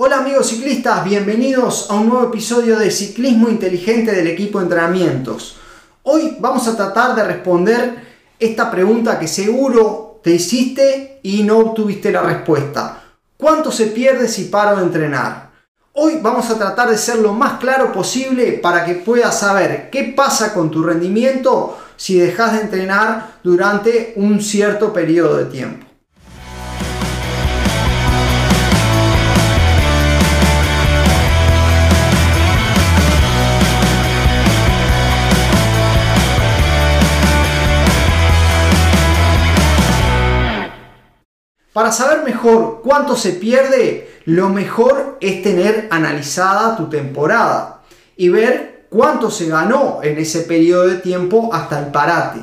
Hola amigos ciclistas, bienvenidos a un nuevo episodio de Ciclismo Inteligente del equipo de entrenamientos. Hoy vamos a tratar de responder esta pregunta que seguro te hiciste y no obtuviste la respuesta. ¿Cuánto se pierde si paro de entrenar? Hoy vamos a tratar de ser lo más claro posible para que puedas saber qué pasa con tu rendimiento si dejas de entrenar durante un cierto periodo de tiempo. Para saber mejor cuánto se pierde, lo mejor es tener analizada tu temporada y ver cuánto se ganó en ese periodo de tiempo hasta el parate.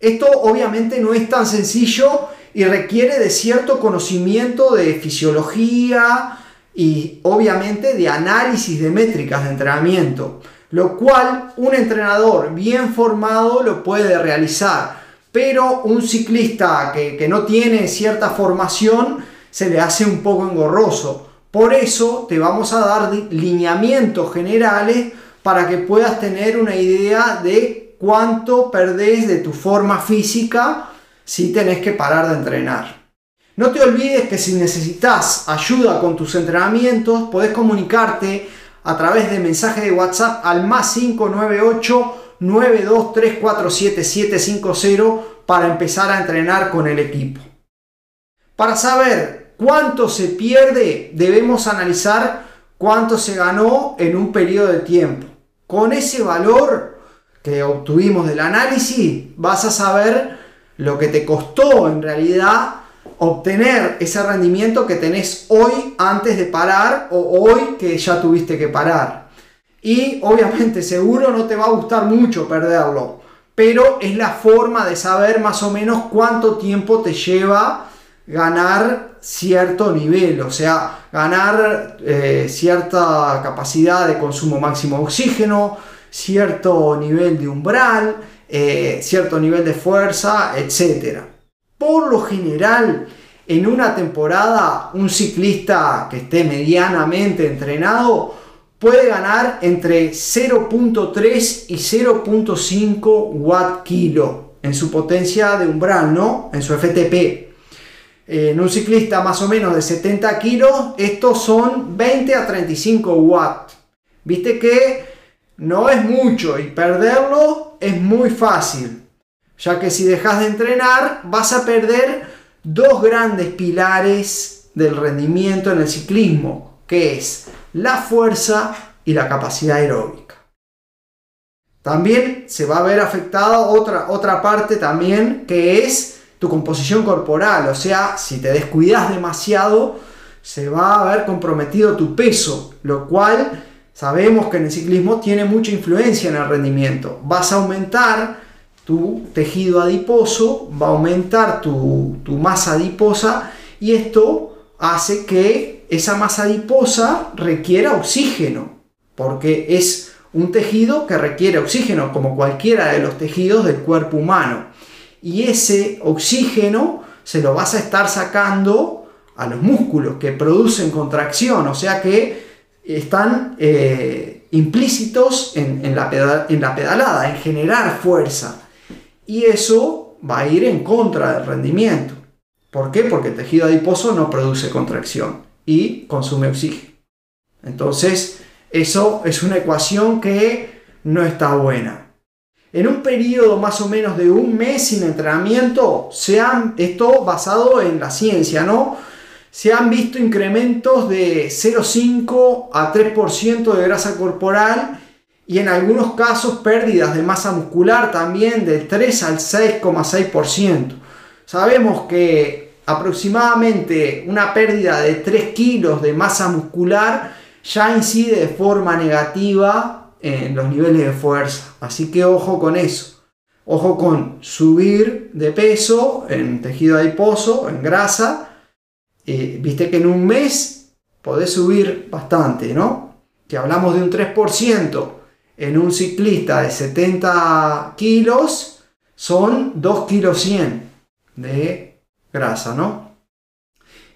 Esto obviamente no es tan sencillo y requiere de cierto conocimiento de fisiología y obviamente de análisis de métricas de entrenamiento, lo cual un entrenador bien formado lo puede realizar pero un ciclista que, no tiene cierta formación se le hace un poco engorroso. Por eso te vamos a dar lineamientos generales para que puedas tener una idea de cuánto perdés de tu forma física si tenés que parar de entrenar. No te olvides que si necesitas ayuda con tus entrenamientos, podés comunicarte a través de mensaje de WhatsApp al más 598 923477750 para empezar a entrenar con el equipo. Para saber cuánto se pierde, debemos analizar cuánto se ganó en un periodo de tiempo. Con ese valor que obtuvimos del análisis, vas a saber lo que te costó en realidad obtener ese rendimiento que tenés hoy antes de parar o hoy que ya tuviste que parar. Y obviamente seguro no te va a gustar mucho perderlo, pero es la forma de saber más o menos cuánto tiempo te lleva ganar cierto nivel, o sea, ganar eh, cierta capacidad de consumo máximo de oxígeno, cierto nivel de umbral, eh, cierto nivel de fuerza, etc. Por lo general, en una temporada, un ciclista que esté medianamente entrenado puede ganar entre 0.3 y 0.5 watt kilo en su potencia de umbral, ¿no? En su FTP. En un ciclista más o menos de 70 kilos, estos son 20 a 35 watt. Viste que no es mucho y perderlo es muy fácil, ya que si dejas de entrenar vas a perder dos grandes pilares del rendimiento en el ciclismo, que es la fuerza y la capacidad aeróbica. También se va a ver afectada otra, otra parte también que es tu composición corporal, o sea, si te descuidas demasiado, se va a ver comprometido tu peso, lo cual sabemos que en el ciclismo tiene mucha influencia en el rendimiento. Vas a aumentar tu tejido adiposo, va a aumentar tu, tu masa adiposa y esto hace que esa masa adiposa requiera oxígeno, porque es un tejido que requiere oxígeno, como cualquiera de los tejidos del cuerpo humano. Y ese oxígeno se lo vas a estar sacando a los músculos que producen contracción, o sea que están eh, implícitos en, la en la pedalada, en generar fuerza. Y eso va a ir en contra del rendimiento. ¿Por qué? Porque el tejido adiposo no produce contracción y consume oxígeno. Entonces, eso es una ecuación que no está buena. En un periodo más o menos de un mes sin entrenamiento, se han, esto basado en la ciencia, ¿no? Se han visto incrementos de 0,5 a 3% de grasa corporal y en algunos casos pérdidas de masa muscular también del 3 al 6,6%. Sabemos que aproximadamente una pérdida de 3 kilos de masa muscular ya incide de forma negativa en los niveles de fuerza. Así que ojo con eso. Ojo con subir de peso en tejido adiposo, en grasa. Eh, viste que en un mes podés subir bastante, ¿no? Que hablamos de un 3% en un ciclista de 70 kilos, son 2 kilos 100 de grasa, ¿no?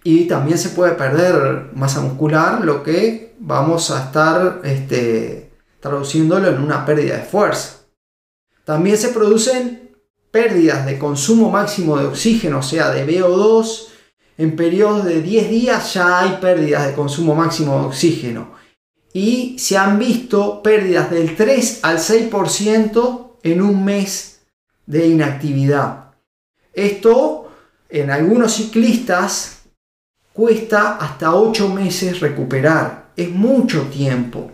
y también se puede perder masa muscular, lo que vamos a estar este, traduciéndolo en una pérdida de fuerza. También se producen pérdidas de consumo máximo de oxígeno, o sea, de VO2. En periodos de 10 días ya hay pérdidas de consumo máximo de oxígeno. Y se han visto pérdidas del 3 al 6% en un mes de inactividad. Esto en algunos ciclistas cuesta hasta 8 meses recuperar. Es mucho tiempo.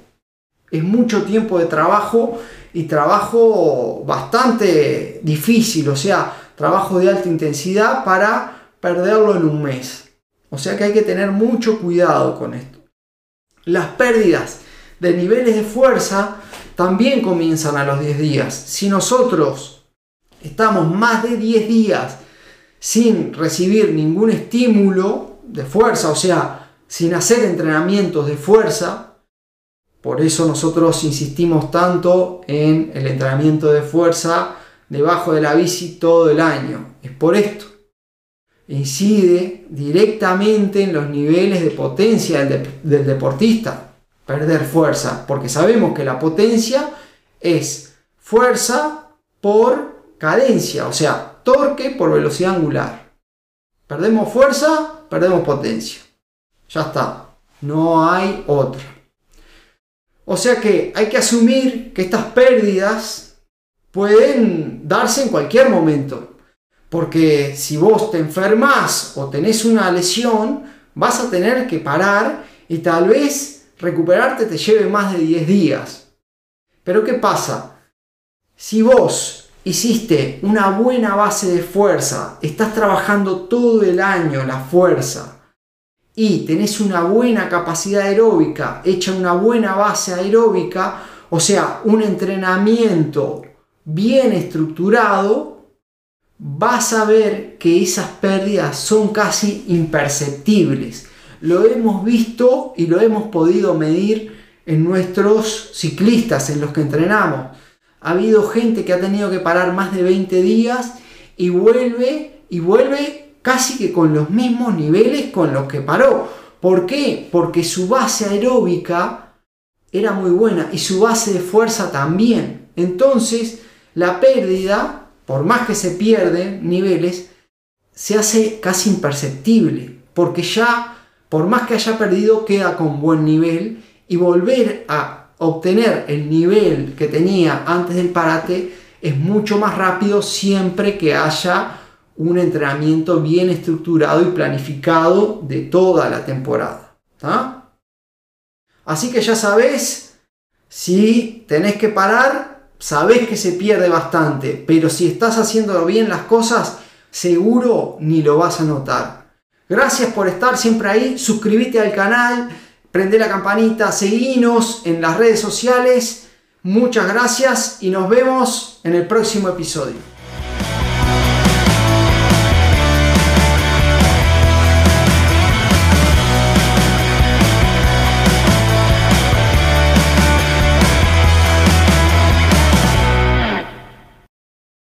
Es mucho tiempo de trabajo y trabajo bastante difícil, o sea, trabajo de alta intensidad para perderlo en un mes. O sea que hay que tener mucho cuidado con esto. Las pérdidas de niveles de fuerza también comienzan a los 10 días. Si nosotros estamos más de 10 días sin recibir ningún estímulo de fuerza, o sea, sin hacer entrenamientos de fuerza, por eso nosotros insistimos tanto en el entrenamiento de fuerza debajo de la bici todo el año. Es por esto. Incide directamente en los niveles de potencia del, deportista. Perder fuerza. Porque sabemos que la potencia es fuerza por cadencia. O sea, torque por velocidad angular. Perdemos fuerza, perdemos potencia. Ya está. No hay otra. O sea que hay que asumir que estas pérdidas pueden darse en cualquier momento. Porque si vos te enfermas o tenés una lesión, vas a tener que parar y tal vez recuperarte te lleve más de 10 días. Pero ¿qué pasa? Si vos hiciste una buena base de fuerza, estás trabajando todo el año la fuerza, y tenés una buena capacidad aeróbica, hecha una buena base aeróbica, o sea, un entrenamiento bien estructurado, vas a ver que esas pérdidas son casi imperceptibles. Lo hemos visto y lo hemos podido medir en nuestros ciclistas, en los que entrenamos. Ha habido gente que ha tenido que parar más de 20 días y vuelve y vuelve casi que con los mismos niveles con los que paró. ¿Por qué? Porque su base aeróbica era muy buena y su base de fuerza también. Entonces, la pérdida, por más que se pierden niveles, se hace casi imperceptible, porque ya, por más que haya perdido, queda con buen nivel y volver a obtener el nivel que tenía antes del parate es mucho más rápido siempre que haya un entrenamiento bien estructurado y planificado de toda la temporada. Así que ya sabes, si tenés que parar, sabés que se pierde bastante, pero si estás haciendo bien las cosas, seguro ni lo vas a notar. Gracias por estar siempre ahí, suscríbete al canal, prende la campanita, seguinos en las redes sociales. Muchas gracias y nos vemos en el próximo episodio.